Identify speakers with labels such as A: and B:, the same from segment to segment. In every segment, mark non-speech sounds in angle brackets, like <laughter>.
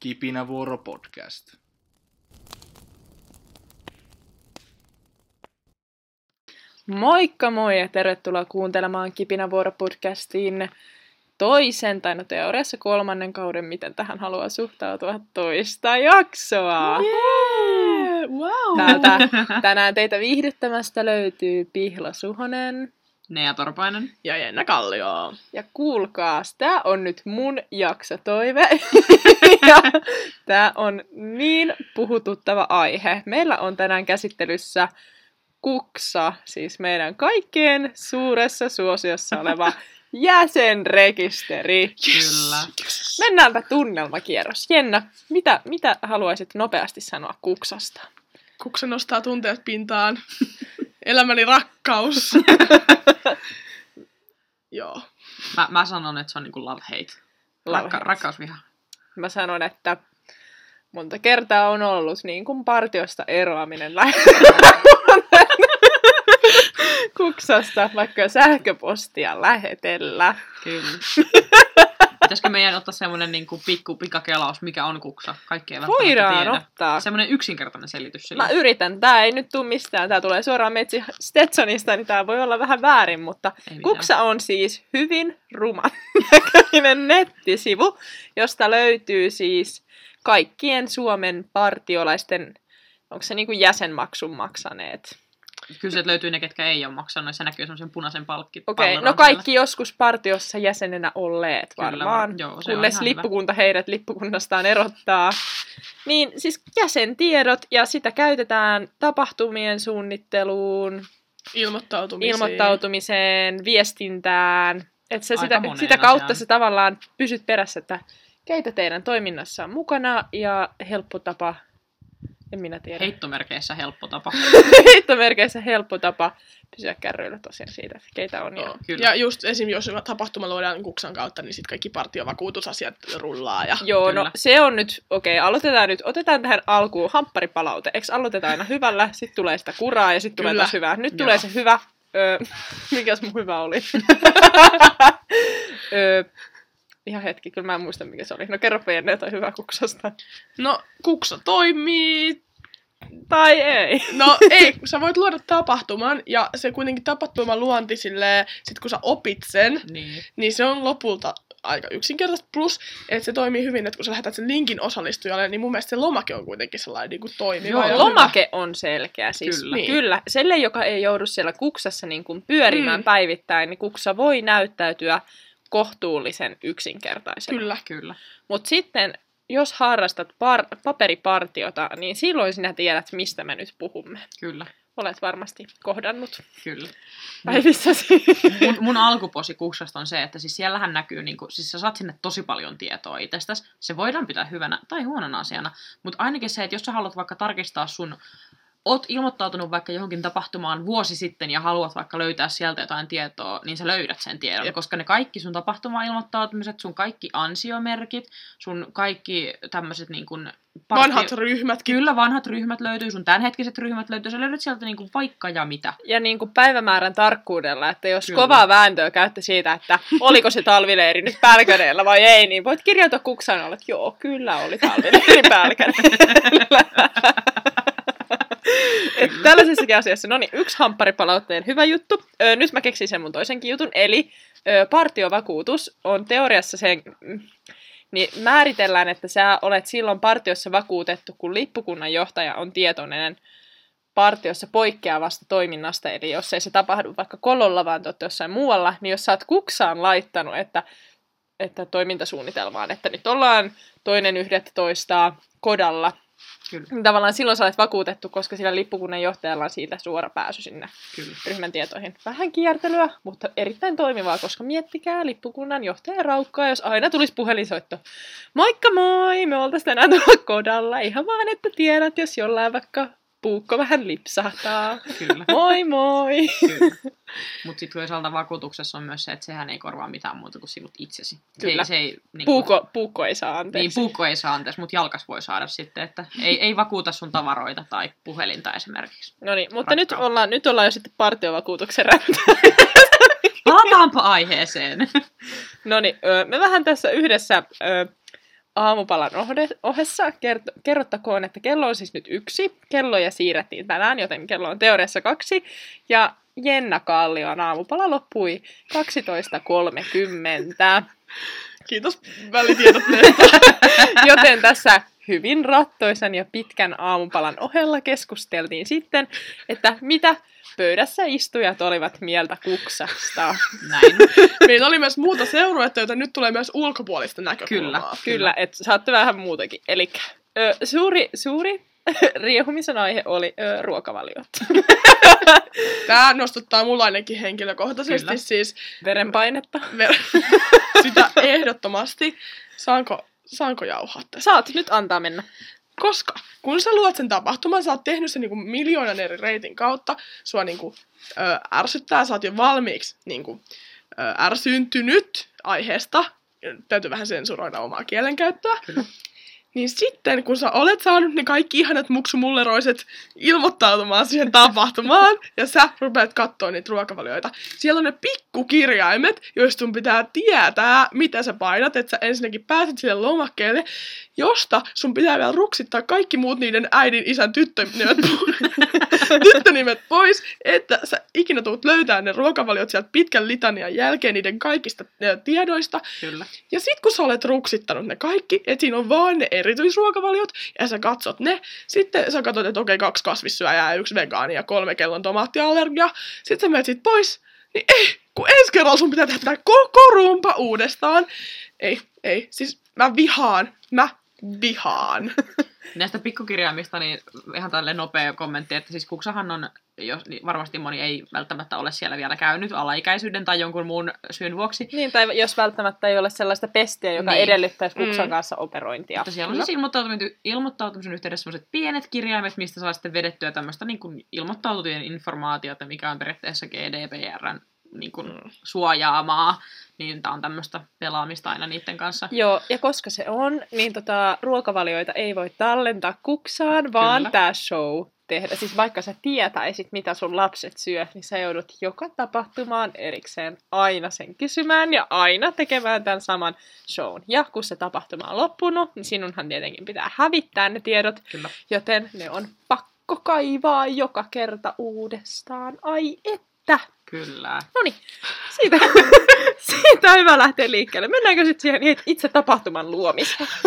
A: Kipinävuoro podcast.
B: Moikka moi ja tervetuloa kuuntelemaan Kipinävuoro-podcastin toisen, tai no teoriassa kolmannen kauden, miten tähän haluaa suhtautua, toista jaksoa.
C: Yeah! Wow!
B: Täältä tänään teitä viihdyttämästä löytyy Pihla Suhonen.
D: Nea Torpainen.
C: Ja Jenna Kallio.
B: Ja kuulkaas, tää on nyt mun jaksotoive. <laughs> ja tää on niin puhututtava aihe. Meillä on tänään käsittelyssä Kuksa, siis meidän kaikkien suuressa suosiossa oleva jäsenrekisteri.
D: Kyllä.
B: Mennäänpä tunnelmakierros. Jenna, mitä, mitä haluaisit nopeasti sanoa Kuksasta?
C: Kuksa nostaa tunteet pintaan. Elämäni rakkaus. <laughs> Joo.
D: Mä, mä sanon, että se on niinku love hate.
B: Love
D: Rakka,
B: hate.
D: Rakkausviha.
B: Mä sanon, että monta kertaa on ollut niin kuin partiosta eroaminen <laughs> Kuksasta, vaikka sähköpostia lähetellä.
D: Kyllä. <laughs> Pitäisikö meidän ottaa semmonen niinku pikku pikakelaus, mikä on kuksa? Kaikki eivät
B: Voidaan
D: tiedä.
B: ottaa.
D: Semmonen yksinkertainen selitys sille.
B: Mä yritän. Tää ei nyt tuu mistään. Tää tulee suoraan Metsi Stetsonista, niin tää voi olla vähän väärin, mutta
D: Ei.
B: Kuksa on siis hyvin ruman näköinen nettisivu, josta löytyy siis kaikkien Suomen partiolaisten, onko se niinku jäsenmaksun maksaneet?
D: Kyllä sieltä löytyy ne, ketkä ei ole maksanut, ja se näkyy semmoisen punaisen palkki.
B: Okei,
D: pallon
B: no kaikki joskus partiossa jäsenenä olleet
D: Kyllä,
B: varmaan,
D: joo, se on
B: kunnes lippukunta heidät lippukunnastaan erottaa. Niin siis jäsentiedot ja sitä käytetään tapahtumien suunnitteluun,
C: Ilmoittautumisiin.
B: ilmoittautumiseen, viestintään. Että se sitä, sitä kautta
D: asiaan.
B: sä tavallaan pysyt perässä, että keitä teidän toiminnassa on mukana ja helppo tapa, en minä tiedä,
D: Heittomerkeissä helppo tapa. <laughs>
B: heittomerkeissä helppo tapa pysyä kärryillä tosiaan siitä, että keitä on. Ja...
C: Joo.
D: Kyllä.
C: Ja just esim. jos tapahtuma luodaan Kuksan kautta, niin sitten kaikki partiovakuutusasiat rullaa. Ja...
B: Joo,
D: Kyllä.
B: no se on nyt, okei, aloitetaan nyt, otetaan tähän alkuun hamparipalaute. Eikö aloitetaan aina hyvällä, sitten tulee sitä kuraa ja sitten tulee taas hyvää. Nyt
D: Joo.
B: tulee se hyvä, öö, <laughs> mikäs mun hyvä oli? <laughs> öö, ihan hetki, kyllä mä en muista mikä se oli. No kerropa Jenne jotain hyvää kuksasta.
C: No, Kuksa toimii.
B: Tai ei.
C: No ei, sä voit luoda tapahtuman, ja se kuitenkin tapahtuman luonti silleen, sit kun sä opit sen,
D: Niin.
C: niin se on lopulta aika yksinkertaista. Plus, että se toimii hyvin, että kun sä lähetät sen linkin osallistujalle, niin mun mielestä se lomake on kuitenkin sellainen niin kuin toimiva.
D: Joo,
B: Lomake on selkeä. Siis,
D: Kyllä.
B: Niin. Kyllä. Selle, joka ei joudu siellä kuksassa niin kuin pyörimään
C: Mm.
B: päivittäin, niin kuksa voi näyttäytyä kohtuullisen yksinkertaisena.
C: Kyllä.
D: Kyllä.
B: Mutta sitten, jos harrastat par- paperipartiota, niin silloin sinä tiedät, mistä me nyt puhumme.
D: Kyllä.
B: Olet varmasti kohdannut
D: Kyllä.
B: päivissäsi.
D: mun, mun alkuposi kuksasta on se, että siis siellähän näkyy, niin kuin, siis sä saat sinne tosi paljon tietoa itsestäsi. Se voidaan pitää hyvänä tai huonona asiana, mutta ainakin se, että jos sä haluat vaikka tarkistaa sun, oot ilmoittautunut vaikka johonkin tapahtumaan vuosi sitten ja haluat vaikka löytää sieltä jotain tietoa, niin sä löydät sen tiedon,
C: Jep.
D: koska ne kaikki sun tapahtuma-ilmoittautumiset, sun kaikki ansiomerkit, sun kaikki tämmöiset niin kuin
C: Vanhat ryhmätkin.
D: Kyllä, vanhat ryhmät löytyy, sun tämänhetkiset ryhmät löytyy, sä löydät sieltä niin kuin vaikka ja mitä.
B: Ja niin kuin päivämäärän tarkkuudella, että jos
D: Kyllä.
B: Kovaa vääntöä käytte siitä, että oliko se talvileiri nyt Pälkäneellä vai ei, niin voit kirjoittaa kuksaan että joo, kyllä oli talvileiri <laughs> Pälkäneellä. Asiassa, no niin, yksi hamparipalautteen hyvä juttu. Ö, nyt mä keksin sen mun toisenkin jutun, eli ö, partiovakuutus on teoriassa sen, mm, niin määritellään, että sä olet silloin partiossa vakuutettu, kun lippukunnan johtaja on tietoinen partiossa poikkeavasta toiminnasta, eli jos ei se tapahdu vaikka kololla, vaan te jossain muualla, niin jos sä oot kuksaan laittanut, että, että toimintasuunnitelmaan, että nyt ollaan toinen 11 kodalla,
D: Kyllä,
B: niin tavallaan silloin sä olet vakuutettu, koska sillä lippukunnan johtajalla on siitä suora pääsy sinne
D: kyllä.
B: ryhmän tietoihin. Vähän kiertelyä, mutta erittäin toimivaa, koska miettikää lippukunnan johtaja raukkaa, jos aina tulisi puhelinsoitto. Moikka moi, me oltais tänään tuolla kodalla. Ihan vaan, että tiedät, jos jollain vaikka puukko vähän lipsahtaa.
D: Kyllä.
B: Moi moi!
D: Mutta sitten toisaalta vakuutuksessa on myös se, että sehän ei korvaa mitään muuta kuin sinut itsesi. Se
B: Kyllä.
D: ei, se ei, niin
B: Puukko, puukko ei saa
D: Niin,
B: anteeksi.
D: puukko ei saa anteeksi, mutta jalkas voi saada sitten, että ei, ei vakuuta sun tavaroita tai puhelinta esimerkiksi.
B: No niin, mutta nyt ollaan, nyt ollaan jo sitten partiovakuutuksen räntä.
D: Palataanpa aiheeseen.
B: No niin, me vähän tässä yhdessä aamupalan ohessa kert- kerrottakoon, että kello on siis nyt yksi. Kelloja siirrettiin tänään, joten kello on teoriassa kaksi. Ja Jenna Kallion aamupala loppui 12.30.
C: Kiitos välitiedotteesta. <laughs>
B: Joten tässä hyvin rattoisan ja pitkän aamupalan ohella keskusteltiin sitten, että mitä pöydässä istujat olivat mieltä kuksasta.
D: Näin. <laughs>
C: Meillä oli myös muuta seuruetta, joten nyt tulee myös ulkopuolista näkökulmaa.
D: Kyllä.
B: Kyllä, että saatte vähän muutakin. Eli suuri, suuri <laughs> riehumisen aihe oli ö, ruokavaliot. <laughs>
C: Tämä nostottaa mulla ainakin henkilökohtaisesti
D: Kyllä.
C: siis
B: Verenpainetta.
C: ver- sitä ehdottomasti. Saanko, saanko jauhaa?
B: Saat nyt antaa mennä.
C: Koska kun sä luot sen tapahtuman, sä oot tehnyt sen niinku miljoonan eri reitin kautta, sua niinku, ö, ärsyttää, sä oot jo valmiiksi niinku, ö, ärsyntynyt aiheesta, täytyy vähän sensuroida omaa kielenkäyttöä.
D: Kyllä.
C: Niin sitten, kun sä olet saanut ne kaikki ihanat muksumulleroiset ilmoittautumaan siihen tapahtumaan, ja sä rupeat katsoa niitä ruokavalioita, siellä on ne pikkukirjaimet, joista sun pitää tietää, mitä sä painat, että sä ensinnäkin pääset sille lomakkeelle, josta sun pitää vielä ruksittaa kaikki muut niiden äidin, isän, tyttönimet, <laughs> tyttönimet pois, että sä ikinä tuut löytää ne ruokavaliot sieltä pitkän litanian jälkeen niiden kaikista tiedoista,
D: Kyllä.
C: ja sit kun sä olet ruksittanut ne kaikki, että siinä on vaan ne erityisruokavaliot, ja sä katsot ne, sitten sä katsot, että okei, kaksi kasvissyöjää ja yksi vegaani ja kolme kellon tomaattiallergia, sit sä menet sit pois, niin ei, kun ensi kerralla sun pitää tehdä koko rumpa uudestaan. Ei, ei, siis mä vihaan, mä vihaan. <laughs>
D: Näistä pikkukirjaimista niin ihan tälle nopea kommentti, että siis Kuksahan on, jos, niin varmasti moni ei välttämättä ole siellä vielä käynyt alaikäisyyden tai jonkun muun syyn vuoksi.
B: Niin, tai jos välttämättä ei ole sellaista pestiä, joka
D: Niin.
B: edellyttäisi kuksan
C: Mm.
B: kanssa operointia.
D: Mutta siellä on siis ilmoittautumisen, ilmoittautumisen yhteydessä sellaiset pienet kirjaimet, mistä saa sitten vedettyä tämmöistä niin kuin ilmoittautujien informaatiota, mikä on periaatteessa GDPRn niin kuin suojaamaa, niin tämä on tämmöistä pelaamista aina niiden kanssa.
B: Joo, ja koska se on, niin tota, ruokavalioita ei voi tallentaa kuksaan, vaan tämä show tehdä. Siis vaikka sä tietäisit, mitä sun lapset syö, niin sä joudut joka tapahtumaan erikseen aina sen kysymään ja aina tekemään tämän saman shown. Ja kun se tapahtuma on loppunut, niin sinunhan tietenkin pitää hävittää ne tiedot,
D: Kyllä.
B: joten ne on pakko kaivaa joka kerta uudestaan. Ai että!
D: Kyllä.
B: No niin, siitä, <laughs> siitä on hyvä lähteä liikkeelle. Mennäänkö sitten siihen itse tapahtuman luomiseen? <laughs>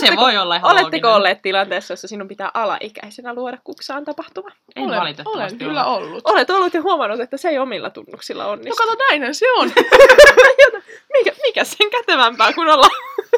D: Se voi olla ihan
B: Oletteko
D: looginen.
B: olleet tilanteessa, jossa sinun pitää alaikäisenä luoda kuksaan tapahtuma?
D: En
C: olen,
D: valitettavasti
C: olen kyllä
D: ole.
C: ollut.
B: Olet ollut ja huomannut, että se ei omilla tunnuksilla
C: No
B: onnistu.
C: kato, näinhän se on. <laughs>
B: mikä, mikä sen kätevämpää kuin olla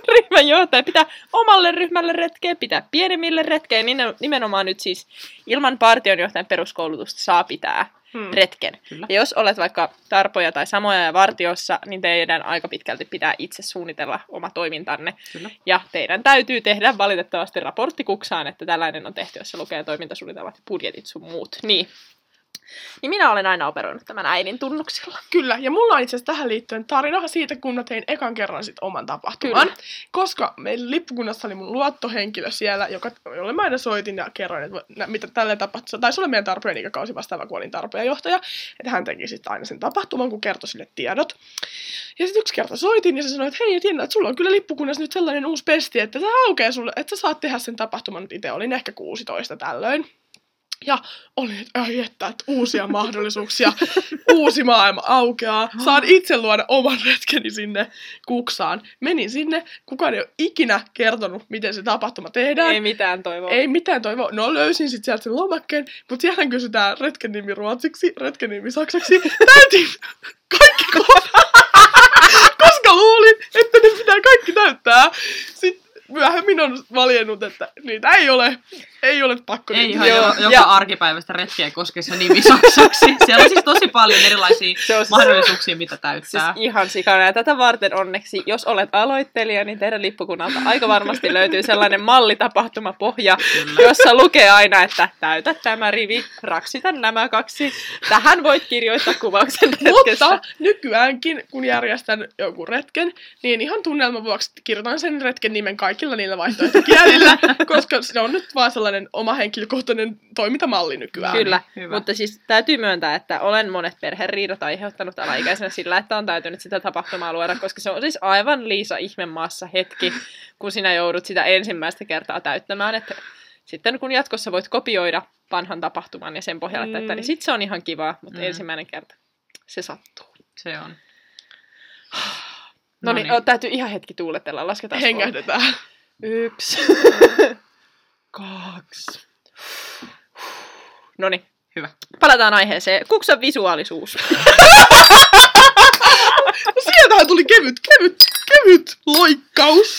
B: ryhmänjohtaja? Pitää omalle ryhmälle retkeä, pitää pienemmille retkeä. Niin nimenomaan nyt siis ilman partionjohtajan peruskoulutusta saa pitää
C: Hmm.
B: retken.
D: Kyllä.
B: Ja jos olet vaikka tarpoja tai samoja ja vartiossa, niin teidän aika pitkälti pitää itse suunnitella oma toimintanne.
D: Kyllä.
B: Ja teidän täytyy tehdä valitettavasti raportti kuksaan, että tällainen on tehty, jos se lukee toimintasuunnitelmat, budjetit sun muut. Niin. Niin minä olen aina operoinut tämän äidin tunnuksilla.
C: Kyllä, ja mulla on itse asiassa tähän liittyen tarina siitä, kun mä tein ekan kerran sit oman tapahtuman.
B: Kyllä.
C: Koska meillä lippukunnassa oli mun luottohenkilö siellä, joka, jolle mä aina soitin ja kerroin, että mitä tälle tapahtui. Taisi olla meidän tarpeen ikäkausi vastaava, kun olin tarpeenjohtaja. Että hän teki sitten aina sen tapahtuman, kun kertoi sille tiedot. Ja sitten yksi kerta soitin ja se sanoi, että hei, Tiina, että sulla on kyllä lippukunnassa nyt sellainen uusi pesti, että se aukeaa sulle, että sä saat tehdä sen tapahtuman itse. Olin ehkä 16 tällöin. Ja olin, että ai että, että uusia mahdollisuuksia, uusi maailma aukeaa, saan itse luoda oman retkeni sinne kuksaan. Menin sinne, kukaan ei ole ikinä kertonut, miten se tapahtuma tehdään.
B: Ei mitään toivoa.
C: Ei mitään toivoa. No löysin sitten sieltä sen lomakkeen, mutta siellä kysytään retken nimi ruotsiksi, retken nimi saksaksi. Täytin kaikki kohdat, <laughs> koska luulin, että ne pitää kaikki täyttää. Sitten myöhemmin on valjennut, että niitä ei ole, ei ole pakko.
D: Ei
C: niitä-
D: ihan
B: Joo,
D: joka,
B: ja-
D: arkipäiväistä retkeä koske se nimi saksaksi. <laughs> Siellä on siis tosi paljon erilaisia
B: Se on siis-
D: mahdollisuuksia, mitä
B: Siis
D: täyttää.
B: ihan sikana. Ja tätä varten onneksi, jos olet aloittelija, niin teidän lippukunnalta aika varmasti löytyy sellainen mallitapahtumapohja,
D: Kyllä.
B: jossa lukee aina, että täytä tämä rivi, raksita nämä kaksi. Tähän voit kirjoittaa kuvauksen retkessä.
C: Mutta nykyäänkin, kun järjestän joku retken, niin ihan tunnelman vuoksi kirjoitan sen retken nimen kaikilla niillä vaihtoehtokielillä, <laughs> koska se on nyt vaan sellainen oma henkilökohtainen toimintamalli nykyään.
B: Kyllä,
D: hyvä.
B: mutta siis täytyy myöntää, että olen monet perheriidat aiheuttanut alaikäisenä sillä, että on täytynyt sitä tapahtumaa luoda, koska se on siis aivan Liisa ihmemaassa hetki, kun sinä joudut sitä ensimmäistä kertaa täyttämään, että sitten kun jatkossa voit kopioida vanhan tapahtuman ja sen pohjalle
C: Mm.
B: täyttää, niin sitten se on ihan kivaa, mutta
D: Mm.
B: ensimmäinen kerta se sattuu.
D: Se on.
B: No niin,
D: Noniin.
B: täytyy ihan hetki tuuletella, lasketaan
C: Hengähdetään.
B: Yksi. <laughs> Kaksi. No niin,
D: Hyvä.
B: palataan aiheeseen. Kuksan visuaalisuus.
C: No <laughs> sieltähän tuli kevyt, kevyt, kevyt loikkaus. <laughs>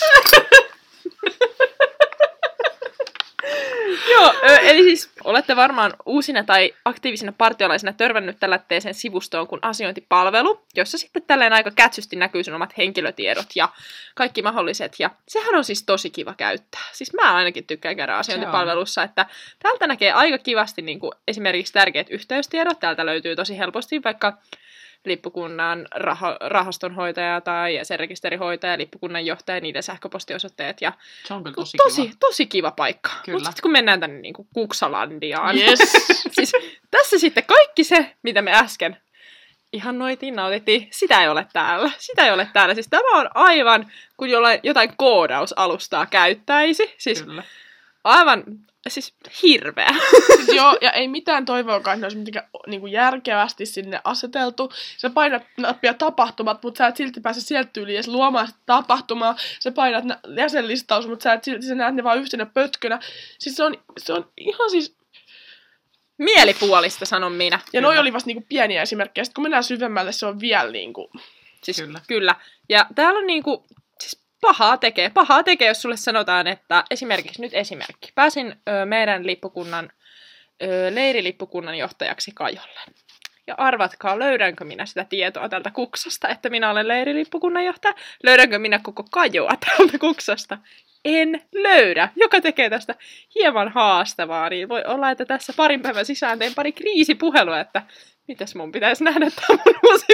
B: Joo, eli siis olette varmaan uusina tai aktiivisina partiolaisina törmännyt tällaiseen sivustoon kuin asiointipalvelu, jossa sitten tälleen aika kätsysti näkyy sun omat henkilötiedot ja kaikki mahdolliset. Ja sehän on siis tosi kiva käyttää. Siis mä ainakin tykkään käydä asiointipalvelussa, että täältä näkee aika kivasti niin kuin esimerkiksi tärkeät yhteystiedot. Täältä löytyy tosi helposti vaikka lippukunnan raha, rahastonhoitaja tai sen rekisterihoitaja, lippukunnan johtaja, niiden sähköpostiosoitteet ja
D: Se on kyllä tosi,
B: tosi,
D: kiva.
B: tosi kiva paikka. Mutta sitten kun mennään tänne niin kuin Kuksalandiaan,
C: Yes. <laughs>
B: siis tässä sitten kaikki se, mitä me äsken ihan noitiin, nautittiin, sitä ei ole täällä. Sitä ei ole täällä. Siis tämä on aivan, kun jollain, jotain koodausalustaa käyttäisi. Siis
D: Kyllä.
B: aivan, siis hirveä.
C: Siis joo, ja ei mitään toivoakaan, että ne olisi mitenkään niin kuin järkevästi sinne aseteltu. Sä painat nappia tapahtumat, mutta sä et silti pääse sieltä tyyliin edes luomaan sitä tapahtumaa. Sä painat nä- jäsenlistaus, mutta sä et silti sä näet ne vaan yhtenä pötkönä. Siis se on, se on ihan siis...
B: Mielipuolista, sanon minä.
C: Ja noi
D: Kyllä.
C: oli vasta niinku pieniä esimerkkejä. Sitten kun mennään syvemmälle, se on vielä niinku...
B: Siis
D: Kyllä.
B: kyllä. Ja täällä on niinku, pahaa tekee. Pahaa tekee, jos sulle sanotaan, että esimerkiksi, nyt esimerkki. Pääsin ö, meidän lippukunnan, ö, leirilippukunnan johtajaksi Kajolle. Ja arvatkaa, löydänkö minä sitä tietoa tältä kuksasta, että minä olen leirilippukunnan johtaja? Löydänkö minä koko Kajoa tältä kuksasta? En löydä, joka tekee tästä hieman haastavaa, niin voi olla, että tässä parin päivän sisään teen pari kriisipuhelua, että mitäs mun pitäisi nähdä tämä mun uusi.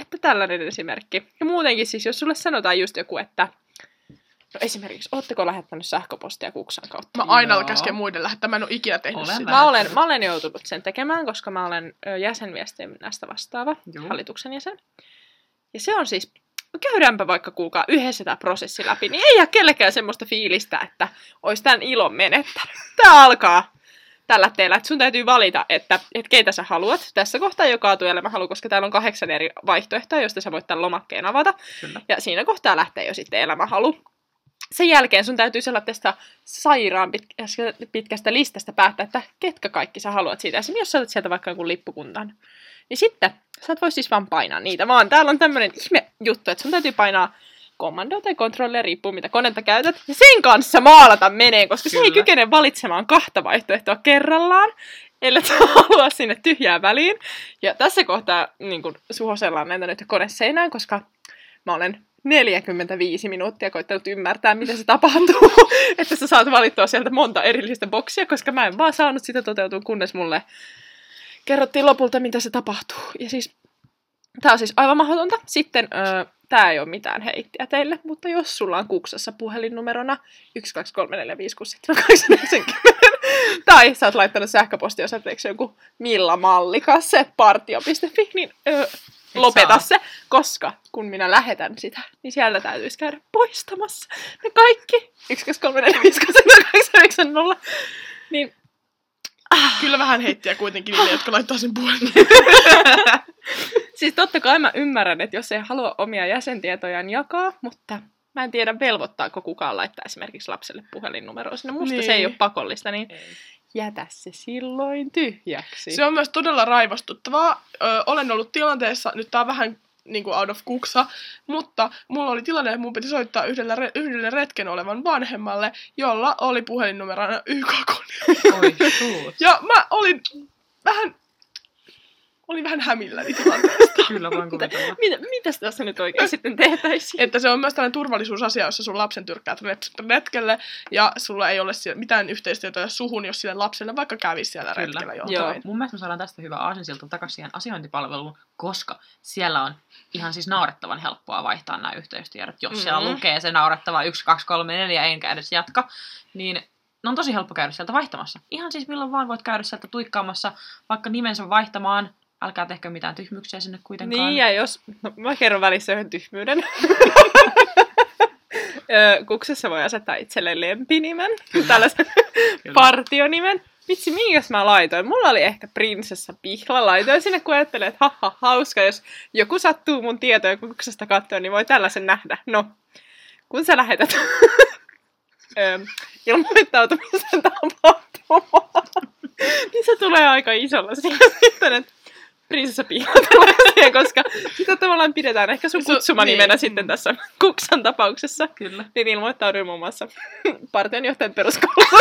B: Että tällainen esimerkki. Ja muutenkin siis, jos sulle sanotaan just joku, että no esimerkiksi, ootteko lähettänyt sähköpostia Kuksan kautta?
C: Mä aina
D: Joo.
C: käsken muiden lähettää. Mä en ole ikinä tehnyt
D: Olen
C: sitä.
B: Mä olen, mä olen joutunut sen tekemään, koska mä olen jäsenviestinnästä vastaava,
D: Juu.
B: hallituksen jäsen. Ja se on siis, käydäänpä vaikka kuulkaa yhdessä tämä prosessi läpi, niin ei jää kellekään semmoista fiilistä, että olisi tämän ilon menettänyt. Tämä alkaa tällä teellä, että sun täytyy valita, että, että keitä sä haluat. Tässä kohtaa jo kaatuu elämä halu, koska täällä on kahdeksan eri vaihtoehtoa, joista sä voit tämän lomakkeen avata.
D: Kyllä.
B: Ja siinä kohtaa lähtee jo sitten elämähalu. Sen jälkeen sun täytyy sellaista sairaan pitkästä, listasta päättää, että ketkä kaikki sä haluat siitä. Esimerkiksi jos sä otat sieltä vaikka jonkun lippukuntan, niin sitten sä et voi siis vaan painaa niitä, vaan täällä on tämmöinen ihme juttu, että sun täytyy painaa kommando tai kontrolli, riippuu mitä konetta käytät, ja sen kanssa maalata menee, koska se ei
D: Kyllä.
B: kykene valitsemaan kahta vaihtoehtoa kerrallaan, ellei <laughs> halua sinne tyhjää väliin. Ja tässä kohtaa niin kun, suhosellaan näitä nyt koneseinään, koska mä olen 45 minuuttia koittanut ymmärtää, miten se tapahtuu, <laughs> että sä saat valittua sieltä monta erillistä boksia, koska mä en vaan saanut sitä toteutua, kunnes mulle kerrottiin lopulta, mitä se tapahtuu. Ja siis, tää on siis aivan mahdotonta. Sitten, öö, tää ei ole mitään heittiä teille, mutta jos sulla on kuksassa puhelinnumerona 123456780, <laughs> tai sä oot laittanut sähköpostiosoitteeksi joku Milla Mallikas, partio.fi, niin öö, lopeta se, koska kun minä lähetän sitä, niin sieltä täytyisi käydä poistamassa ne kaikki 123456780, niin
C: Kyllä vähän heittiä kuitenkin niille, jotka laittaa sen puhelin. <laughs>
B: Siis totta kai mä ymmärrän, että jos ei halua omia jäsentietojaan jakaa, mutta mä en tiedä velvoittaako kukaan laittaa esimerkiksi lapselle puhelinnumeroa sinne. Musta niin. se ei
C: Niin.
B: ole pakollista, niin jätä se silloin tyhjäksi.
C: Se on myös todella raivostuttavaa. Ö, olen ollut tilanteessa, nyt tää on vähän niin kuin out of kuksa, mutta mulla oli tilanne, että mun piti soittaa yhdelle, re- yhdelle retken olevan vanhemmalle, jolla oli puhelinnumerona YK
D: Oi, suut.
C: Ja mä olin vähän olin vähän hämilläni tilanteesta. <laughs>
D: Kyllä voin kuvitella.
B: Mitä, mitäs tässä nyt oikein sitten tehtäisiin?
C: Että se on myös tällainen turvallisuusasia, jossa sun lapsen tyrkkäät ret- retkelle ja sulla ei ole siellä mitään yhteistyötä suhun, jos sille lapselle vaikka kävisi siellä
D: Kyllä.
C: retkellä
B: Joo.
C: jotain.
D: Mun mielestä me saadaan tästä hyvä aasinsilta takaisin siihen asiointipalveluun, koska siellä on ihan siis naurettavan helppoa vaihtaa nämä yhteystiedot. Jos mm-hmm. siellä lukee se naurettava 1, 2, 3, 4 enkä edes jatka, niin ne on tosi helppo käydä sieltä vaihtamassa. Ihan siis milloin vaan voit käydä sieltä tuikkaamassa vaikka nimensä vaihtamaan. Älkää tehkö mitään tyhmyksiä sinne kuitenkaan.
B: Niin, ja jos... No, mä kerron välissä yhden tyhmyyden. <laughs> Kuksessa voi asettaa itselleen lempinimen, tällaisen
D: Kyllä.
B: partionimen. Vitsi, minkäs mä laitoin? Mulla oli ehkä prinsessa pihla. Laitoin sinne, kun ajattelin, että haha, hauska, jos joku sattuu mun tietoja kuksesta katsoa, niin voi tällaisen nähdä. No, kun sä lähetät <laughs> ilmoittautumisen tapahtumaan, <laughs> niin se tulee aika isolla sitten, että prinsessa <laughs> koska sitä tavallaan pidetään ehkä sun kutsumanimenä
C: niin.
B: sitten tässä <laughs> kuksan tapauksessa.
D: Kyllä.
B: Niin ilmoittauduin muun muassa <laughs> partionjohtajan peruskoulussa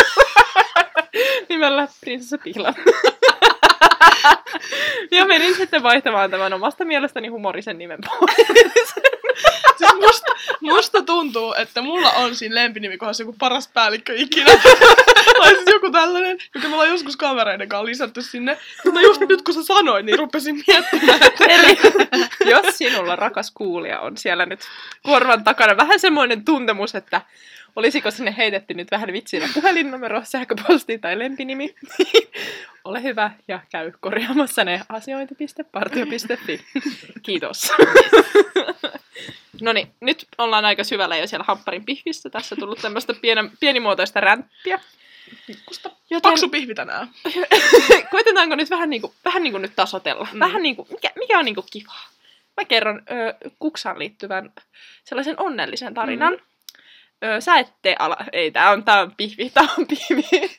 B: nimellä Prinsessa Pihla. <laughs> ja menin sitten vaihtamaan tämän omasta mielestäni humorisen nimen pois. <laughs>
C: Siis musta, musta tuntuu, että mulla on siinä lempinimi kohdassa joku paras päällikkö ikinä. <laughs> tai siis joku tällainen, joka me ollaan joskus kavereiden kanssa lisätty sinne. Mutta just nyt kun sä sanoit, niin rupesin miettimään, että
B: Eli jos sinulla rakas kuulija on siellä nyt korvan takana vähän semmoinen tuntemus, että olisiko sinne heitetty nyt vähän vitsinä puhelinnumero, sähköposti tai lempinimi, <laughs> ole hyvä ja käy korjaamassa ne asiointi.partio.fi. Kiitos. No niin, nyt ollaan aika syvällä jo siellä hampparin pihvissä. Tässä on tullut tämmöistä pienen, pienimuotoista ränttiä.
C: pikkusta
B: Joten
C: paksu pihvi tänään. <laughs>
B: koitetaanko nyt vähän niin kuin, vähän niin kuin nyt tasotella?
C: Mm.
B: Vähän niin kuin, mikä, mikä on niin kuin kivaa? Mä kerron ö, kuksaan liittyvän sellaisen onnellisen tarinan. Mm. Ö, sä et tee ala... Ei, tää on, tää on pihvi, tää on pihvi.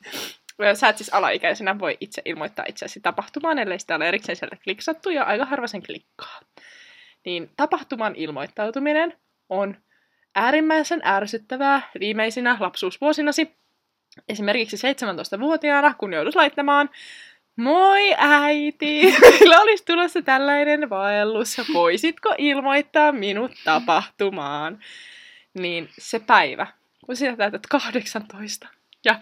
B: Sä et siis alaikäisenä voi itse ilmoittaa itseäsi tapahtumaan, ellei sitä ole erikseen sieltä kliksattu, ja aika harva sen klikkaa. Niin tapahtuman ilmoittautuminen on äärimmäisen ärsyttävää viimeisinä lapsuusvuosinasi. Esimerkiksi 17-vuotiaana, kun joudut laittamaan Moi äiti, <laughs> meillä olisi tulossa tällainen vaellus, voisitko ilmoittaa minut tapahtumaan? Niin se päivä, kun sinä täytät 18 ja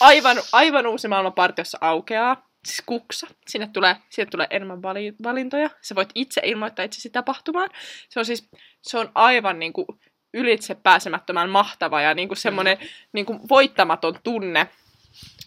B: aivan, aivan uusi maailman partiossa aukeaa, siis kuksa, sinne tulee, sinne tulee enemmän vali, valintoja, sä voit itse ilmoittaa itsesi tapahtumaan. Se on siis, se on aivan niin kuin ylitse pääsemättömän mahtava ja niin kuin semmoinen niin kuin voittamaton tunne,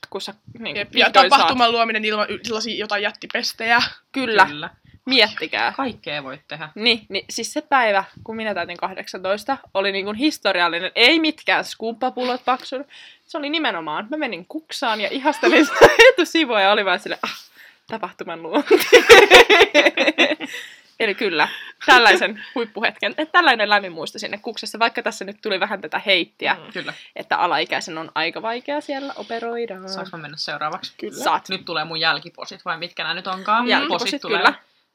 B: kun sä niin kuin
C: ja
B: vihdoin saat-
C: tapahtuman luominen ilman sellaisia jotain jättipestejä.
B: Kyllä,
D: Kyllä.
B: Miettikää.
D: Kaikkea voit tehdä.
B: Niin, niin, siis se päivä, kun minä täytin 18, oli niin kuin historiallinen. Ei mitkään skumppapullot paksun. Se oli nimenomaan, mä menin kuksaan ja ihastelin sitä <laughs> etusivua ja oli vaan sille, ah, tapahtuman luonti. <laughs> Eli kyllä, tällaisen huippuhetken, että tällainen lämmin muisto sinne kuksessa, vaikka tässä nyt tuli vähän tätä heittiä,
C: Mm.
D: Kyllä.
B: että alaikäisen on aika vaikea siellä operoida.
D: Saanko mennä seuraavaksi?
B: Kyllä. Saat.
D: Nyt tulee mun jälkiposit, vai mitkä nämä nyt onkaan?
B: Jälkiposit,
D: tulee.
B: kyllä.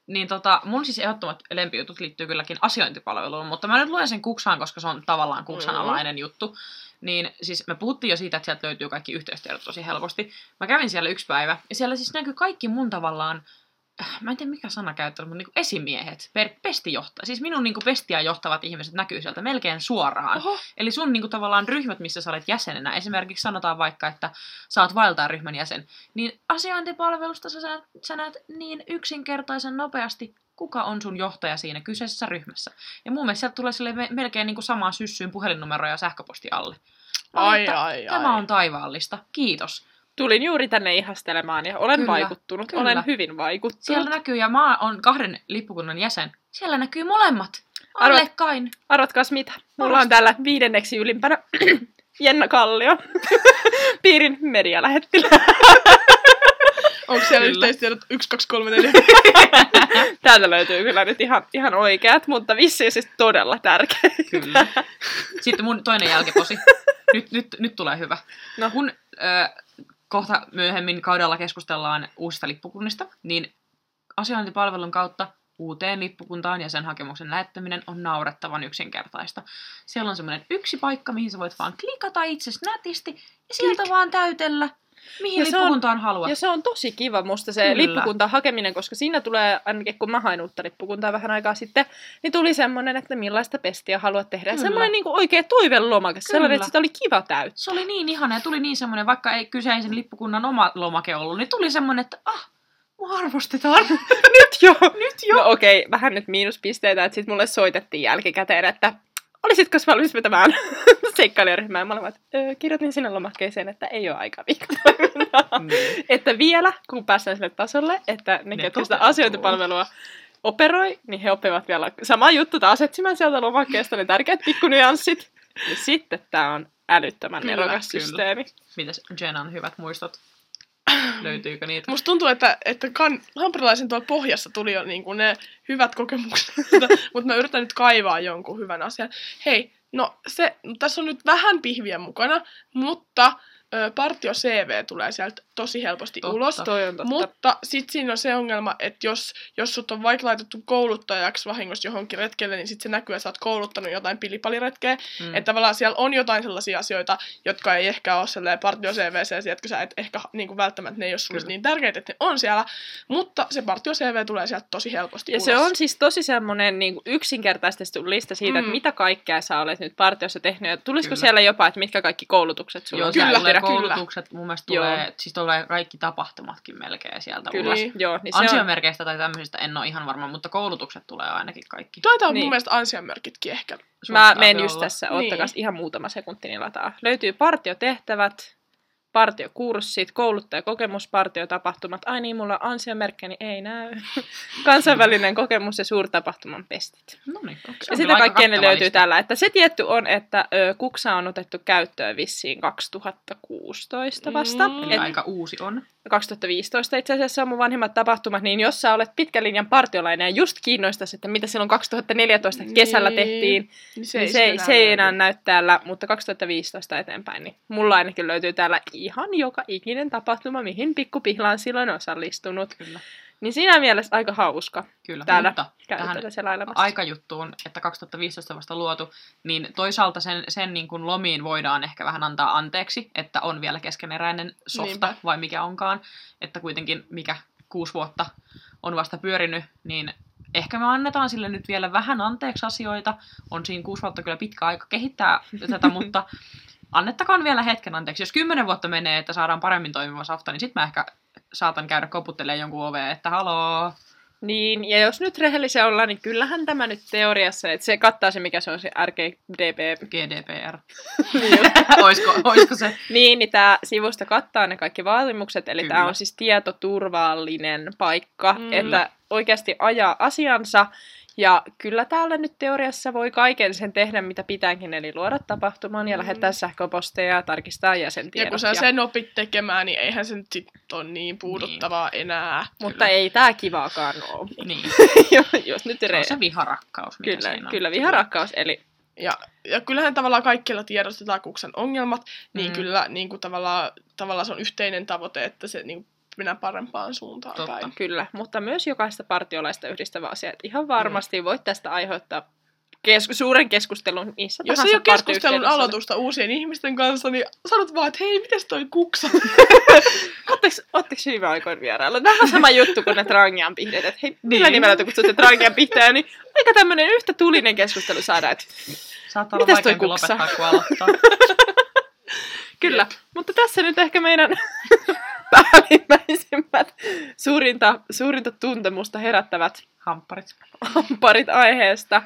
D: Niin tota, mun siis ehdottomat lempijutut liittyy kylläkin asiointipalveluun, mutta mä nyt luen sen kuksaan, koska se on tavallaan kuksan
B: Mm.
D: alainen juttu. Niin siis me puhuttiin jo siitä, että sieltä löytyy kaikki yhteystiedot tosi helposti. Mä kävin siellä yksi päivä, ja siellä siis näkyy kaikki mun tavallaan, mä en tiedä mikä sana käyttää, mutta niinku esimiehet, per, pestijohtaja. Siis minun niinku pestiä johtavat ihmiset näkyy sieltä melkein suoraan.
C: Oho.
D: Eli sun niinku tavallaan ryhmät, missä sä olet jäsenenä, esimerkiksi sanotaan vaikka, että sä oot vaeltaa ryhmän jäsen, niin asiointipalvelusta sä, sä, näet niin yksinkertaisen nopeasti, kuka on sun johtaja siinä kyseisessä ryhmässä. Ja mun mielestä sieltä tulee sille me, melkein niinku samaan syssyyn puhelinnumero ja sähköposti alle.
C: Ai,
D: että
C: ai, ai.
D: Tämä on taivaallista. Kiitos.
B: Tulin juuri tänne ihastelemaan ja olen
D: Kyllä,
B: vaikuttunut.
D: kyllä.
B: Olen hyvin vaikuttunut.
D: Siellä näkyy, ja mä oon kahden lippukunnan jäsen. Siellä näkyy molemmat. Allekkain.
B: Arvatkaas mitä? Mulla on täällä viidenneksi ylimpänä <clears throat> Jenna Kallio, <laughs> piirin medialähettilä. <laughs>
C: Onko siellä
D: Kyllä.
C: yhteistiedot 1, 2, 3, 4?
B: Täältä löytyy kyllä nyt ihan, ihan oikeat, mutta vissiin siis todella tärkeä.
D: Kyllä. <laughs> Sitten mun toinen jälkiposi. Nyt, nyt, nyt tulee hyvä.
B: No.
D: Kun ö, kohta myöhemmin kaudella keskustellaan uusista lippukunnista, niin asiointipalvelun kautta uuteen lippukuntaan ja sen hakemuksen lähettäminen on naurettavan yksinkertaista. Siellä on semmoinen yksi paikka, mihin sä voit vaan klikata itse nätisti ja sieltä vaan täytellä. Mihin
B: Ja on-
D: lippukuntaan haluat?
B: Ja se on tosi kiva musta se
D: Kyllä.
B: lippukunta hakeminen, koska siinä tulee, ainakin kun mä hain uutta lippukuntaa vähän aikaa sitten, niin tuli semmoinen, että millaista pestiä haluat tehdä.
D: Kyllä.
B: semmoinen niin oikea toivelomake, sellainen, että sitä oli kiva täyttää.
D: Se oli niin ihana ja tuli niin semmoinen, vaikka ei kyseisen lippukunnan oma lomake ollut, niin tuli semmoinen, että ah, mua arvostetaan. <laughs>
B: Nyt jo!
D: Nyt jo.
B: No okei, okay, vähän nyt miinuspisteitä, että sitten mulle soitettiin jälkikäteen, että olisitko valmis vetämään <laughs> seikkailijaryhmää? Mä olin, "Öö, kirjoitin sinne lomakkeeseen, että ei ole aika viikkotoimintaa.
D: Niin. <laughs>
B: että vielä, kun päästään sille tasolle, että ne,
D: Ne
B: ketkä sitä asiointipalvelua operoi, niin he oppivat vielä sama juttu taas etsimään sieltä lomakkeesta ne tärkeät pikkunyanssit. Ja sitten tämä on älyttömän
C: Kyllä,
B: nerokas
D: kyllä.
B: systeemi.
D: Mitäs Jenan hyvät muistot? <clears throat> Löytyykö niitä?
C: Musta tuntuu, että, että kan, hampurilaisen tuolla pohjassa tuli jo niin kuin ne hyvät kokemukset, <laughs> mutta mä yritän nyt kaivaa jonkun hyvän asian. Hei, no se, no tässä on nyt vähän pihviä mukana, mutta ö, partio CV tulee sieltä tosi helposti
D: Totta.
C: ulos.
B: Toi on totta.
C: Mutta sitten siinä on se ongelma, että jos, jos sut on vaikka laitettu kouluttajaksi vahingossa johonkin retkelle, niin sitten se näkyy, että sä oot kouluttanut jotain pilipaliretkeä.
D: Mm.
C: Että tavallaan siellä on jotain sellaisia asioita, jotka ei ehkä ole sellainen partio CVC, että sä et ehkä niin kuin välttämättä ne ei ole sulle niin tärkeitä, että ne on siellä. Mutta se partio CV tulee sieltä tosi helposti
B: Ja
C: ulos.
B: se on siis tosi semmoinen niin yksinkertaistettu lista siitä, mm. että mitä kaikkea sä olet nyt partiossa tehnyt. Ja tulisiko
D: Kyllä.
B: siellä jopa, että mitkä kaikki koulutukset sulla
D: Joo,
B: on?
C: Kyllä,
D: kyllä, koulutukset, mun mielestä
B: Joo.
D: tulee, siis tulee kaikki tapahtumatkin melkein sieltä
B: Kyllä,
D: ulos.
B: Joo. Niin se on,
D: Ansiomerkeistä tai tämmöisistä en ole ihan varma, mutta koulutukset tulee ainakin kaikki.
C: Taitaa niin.
B: Niin.
C: mun mielestä ansiamerkitkin ehkä.
B: mä menen just tässä,
C: Niin.
B: ottakaa ihan muutama sekunti, niin lataa. Löytyy partiotehtävät, partiokurssit, kouluttaja kokemuspartiotapahtumat. Ai niin, mulla on niin ei näy. <laughs> Kansainvälinen kokemus ja suurtapahtuman pestit.
D: No niin,
B: Ja sitä kaikkea ne löytyy
D: lista.
B: täällä. Että se tietty on, että ö, Kuksa on otettu käyttöön vissiin 2016 vasta.
C: Mm.
B: Et
D: aika uusi on.
B: 2015 itse asiassa on mun vanhimmat tapahtumat, niin jos sä olet pitkän linjan partiolainen ja just kiinnostaisi, että mitä silloin 2014 kesällä
C: Niin.
B: tehtiin,
C: Niin
B: se, niin se, ei, se ei enää näy täällä, mutta 2015 eteenpäin, niin mulla ainakin löytyy täällä ihan joka ikinen tapahtuma, mihin pikkupihla on silloin osallistunut.
D: Kyllä,
B: Niin siinä mielessä aika hauska
D: kyllä.
B: täällä
D: Mutta tähän aikajuttuun, että 2015 vasta luotu, niin toisaalta sen, sen niin kuin lomiin voidaan ehkä vähän antaa anteeksi, että on vielä keskeneräinen softa,
C: Niinpä.
D: vai mikä onkaan, että kuitenkin mikä kuusi vuotta on vasta pyörinyt, niin ehkä me annetaan sille nyt vielä vähän anteeksi asioita. On siinä kuusi vuotta kyllä pitkä aika kehittää tätä, <laughs> mutta annettakaan vielä hetken anteeksi. Jos kymmenen vuotta menee, että saadaan paremmin toimiva softa, niin sitten mä ehkä saatan käydä koputtelemaan jonkun oveen, että haloo,
B: Niin, ja jos nyt rehellisiä ollaan, niin kyllähän tämä nyt teoriassa, että se kattaa se, mikä se on se RGDP.
D: GDPR. <laughs>
B: Niin, <laughs>
D: oisko, oisko se?
B: niin, niin tämä sivusto kattaa ne kaikki vaatimukset, eli
D: Kyllä.
B: tämä on siis tietoturvallinen paikka,
C: Mm.
B: mm. että oikeasti ajaa asiansa, ja kyllä täällä nyt teoriassa voi kaiken sen tehdä, mitä pitääkin, eli luoda tapahtuman ja
C: Mm.
B: lähettää sähköposteja, tarkistaa
C: Ja
B: jäsentiedot.
C: kun sä sen opit tekemään, niin eihän se nyt sit ole niin puuduttavaa enää.
B: Mutta ei tämä kivaakaan ole,
D: Niin, <laughs>
B: jos nyt
D: se on se viharakkaus, mikä
B: Kyllä,
D: siinä on.
B: kyllä viharakkaus, eli
C: Ja, ja kyllähän tavallaan kaikkialla tiedostetaan kuksan ongelmat, niin
D: Mm.
C: mm. kyllä niin kuin tavallaan, tavallaan se on yhteinen tavoite, että se niin mennään parempaan suuntaan
D: Totta.
C: päin.
B: Kyllä, mutta myös jokaista partiolaista yhdistävä asia. Että ihan varmasti voit tästä aiheuttaa kes- suuren keskustelun missä
C: Jos ei ole keskustelun aloitusta uusien ihmisten kanssa, niin sanot vaan, että hei, mites toi kuksa? <laughs>
B: Ootteko viime aikoina vierailla? Vähän sama juttu kuin ne Trangian pihdeet. Että hei, millä
D: Niin.
B: nimellä te kutsutte Trangian pihtejä? Niin aika tämmöinen yhtä tulinen keskustelu saada. Että
D: Saattaa olla
B: Mitäs toi kuksa?
D: lopettaa kuin aloittaa. <laughs>
B: kyllä, mutta tässä nyt ehkä meidän päällimmäisimmät suurinta, suurinta tuntemusta herättävät
D: Hampparit.
B: parit aiheesta.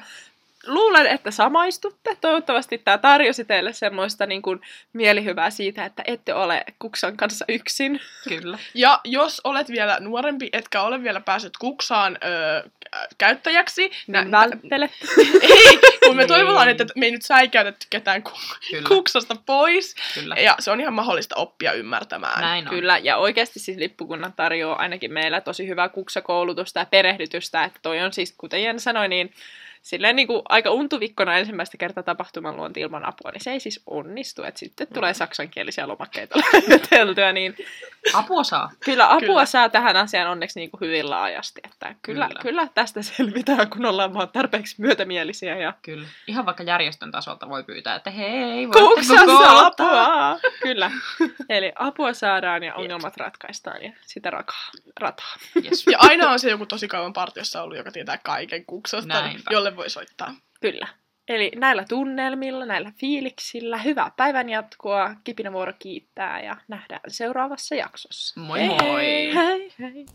B: Luulen, että samaistutte. Toivottavasti tämä tarjosi teille semmoista niin kuin, mielihyvää siitä, että ette ole kuksan kanssa yksin.
D: Kyllä.
C: Ja jos olet vielä nuorempi, etkä ole vielä päässyt kuksaan öö, käyttäjäksi,
B: Niin välttele. <laughs>
C: ei, kun me
D: Niin.
C: toivotaan, että me ei nyt säikäytetty ketään ku-
D: Kyllä.
C: kuksasta pois.
D: Kyllä.
C: Ja se on ihan mahdollista oppia ymmärtämään.
D: Näin on.
B: Kyllä, ja oikeasti siis lippukunnan tarjoaa ainakin meillä tosi hyvää kuksakoulutusta ja perehdytystä, että toi on siis, kuten Jen sanoi, niin silleen niin kuin aika untuvikkona ensimmäistä kertaa tapahtuman luonti ilman apua, niin se ei siis onnistu. Että sitten tulee saksankielisiä lomakkeita <laughs> läheteltyä, niin
D: Apua saa.
B: kyllä apua
C: Kyllä.
B: saa tähän asiaan onneksi niin kuin hyvin laajasti. Että kyllä,
D: Kyllä.
B: kyllä. tästä selvitään, kun ollaan vaan tarpeeksi myötämielisiä ja
D: Kyllä. Ihan vaikka järjestön tasolta voi pyytää, että hei, voitteko
B: apua! Kyllä. Eli apua saadaan ja ongelmat ratkaistaan ja sitä rakaa, rataa.
D: Yes.
C: Ja aina on se joku tosi kauan partiossa ollut, joka tietää kaiken kuksasta,
D: Näinpä.
C: jolle voi soittaa.
B: Kyllä. Eli näillä tunnelmilla, näillä fiiliksillä, hyvää päivän jatkoa, Kipinävuoro kiittää ja nähdään seuraavassa jaksossa.
D: Moi moi!
B: Hei hei!